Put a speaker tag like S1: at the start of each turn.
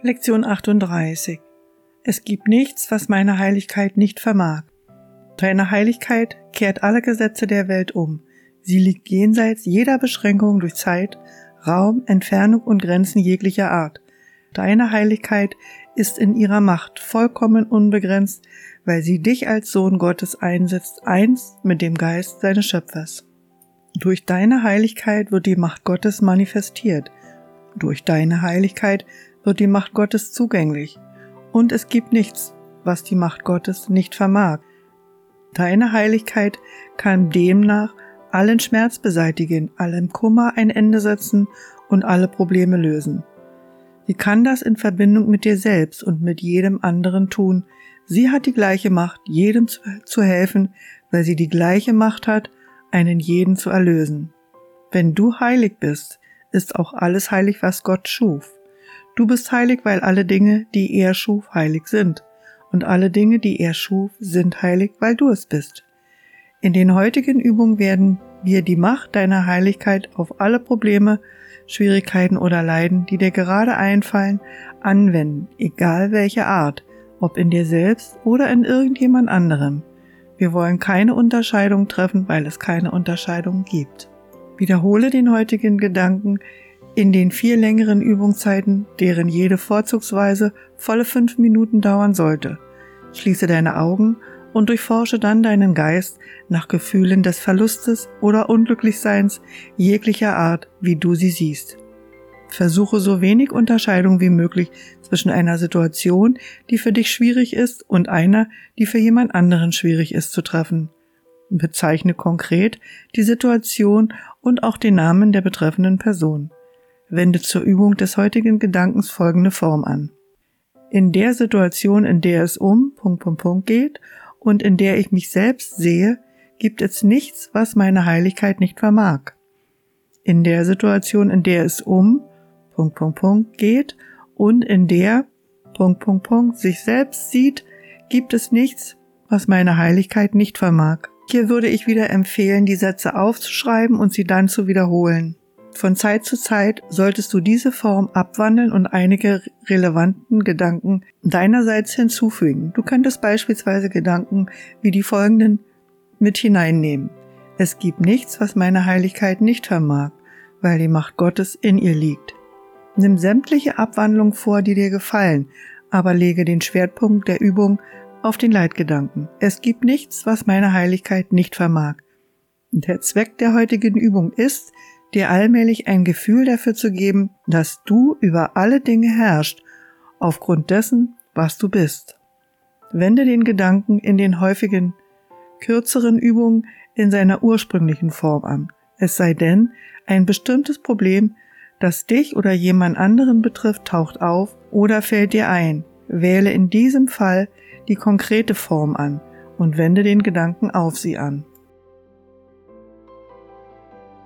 S1: Lektion 38 Es gibt nichts, was meine Heiligkeit nicht vermag. Deine Heiligkeit kehrt alle Gesetze der Welt um. Sie liegt jenseits jeder Beschränkung durch Zeit, Raum, Entfernung und Grenzen jeglicher Art. Deine Heiligkeit ist in ihrer Macht vollkommen unbegrenzt, weil sie dich als Sohn Gottes einsetzt, eins mit dem Geist seines Schöpfers. Durch deine Heiligkeit wird die Macht Gottes manifestiert. Durch deine Heiligkeit wird die Macht Gottes zugänglich, und es gibt nichts, was die Macht Gottes nicht vermag. Deine Heiligkeit kann demnach allen Schmerz beseitigen, allem Kummer ein Ende setzen und alle Probleme lösen. Sie kann das in Verbindung mit dir selbst und mit jedem anderen tun. Sie hat die gleiche Macht, jedem zu, zu helfen, weil sie die gleiche Macht hat, einen jeden zu erlösen. Wenn du heilig bist, ist auch alles heilig, was Gott schuf. Du bist heilig, weil alle Dinge, die er schuf, heilig sind. Und alle Dinge, die er schuf, sind heilig, weil du es bist. In den heutigen Übungen werden wir die Macht deiner Heiligkeit auf alle Probleme, Schwierigkeiten oder Leiden, die dir gerade einfallen, anwenden, egal welche Art, ob in dir selbst oder in irgendjemand anderem. Wir wollen keine Unterscheidung treffen, weil es keine Unterscheidung gibt. Wiederhole den heutigen Gedanken in den vier längeren Übungszeiten, deren jede vorzugsweise volle fünf Minuten dauern sollte. Schließe deine Augen und durchforsche dann deinen Geist nach Gefühlen des Verlustes oder Unglücklichseins jeglicher Art, wie du sie siehst. Versuche so wenig Unterscheidung wie möglich zwischen einer Situation, die für dich schwierig ist, und einer, die für jemand anderen schwierig ist zu treffen. Bezeichne konkret die Situation und auch den Namen der betreffenden Person wende zur Übung des heutigen Gedankens folgende Form an. In der Situation, in der es um Punkt, Punkt, Punkt geht und in der ich mich selbst sehe, gibt es nichts, was meine Heiligkeit nicht vermag. In der Situation, in der es um Punkt, Punkt, Punkt geht und in der Punkt, Punkt, Punkt sich selbst sieht, gibt es nichts, was meine Heiligkeit nicht vermag. Hier würde ich wieder empfehlen, die Sätze aufzuschreiben und sie dann zu wiederholen. Von Zeit zu Zeit solltest du diese Form abwandeln und einige relevanten Gedanken deinerseits hinzufügen. Du könntest beispielsweise Gedanken wie die folgenden mit hineinnehmen. Es gibt nichts, was meine Heiligkeit nicht vermag, weil die Macht Gottes in ihr liegt. Nimm sämtliche Abwandlungen vor, die dir gefallen, aber lege den Schwerpunkt der Übung auf den Leitgedanken. Es gibt nichts, was meine Heiligkeit nicht vermag. Der Zweck der heutigen Übung ist, dir allmählich ein Gefühl dafür zu geben, dass du über alle Dinge herrschst, aufgrund dessen, was du bist. Wende den Gedanken in den häufigen, kürzeren Übungen in seiner ursprünglichen Form an. Es sei denn, ein bestimmtes Problem, das dich oder jemand anderen betrifft, taucht auf oder fällt dir ein. Wähle in diesem Fall die konkrete Form an und wende den Gedanken auf sie an.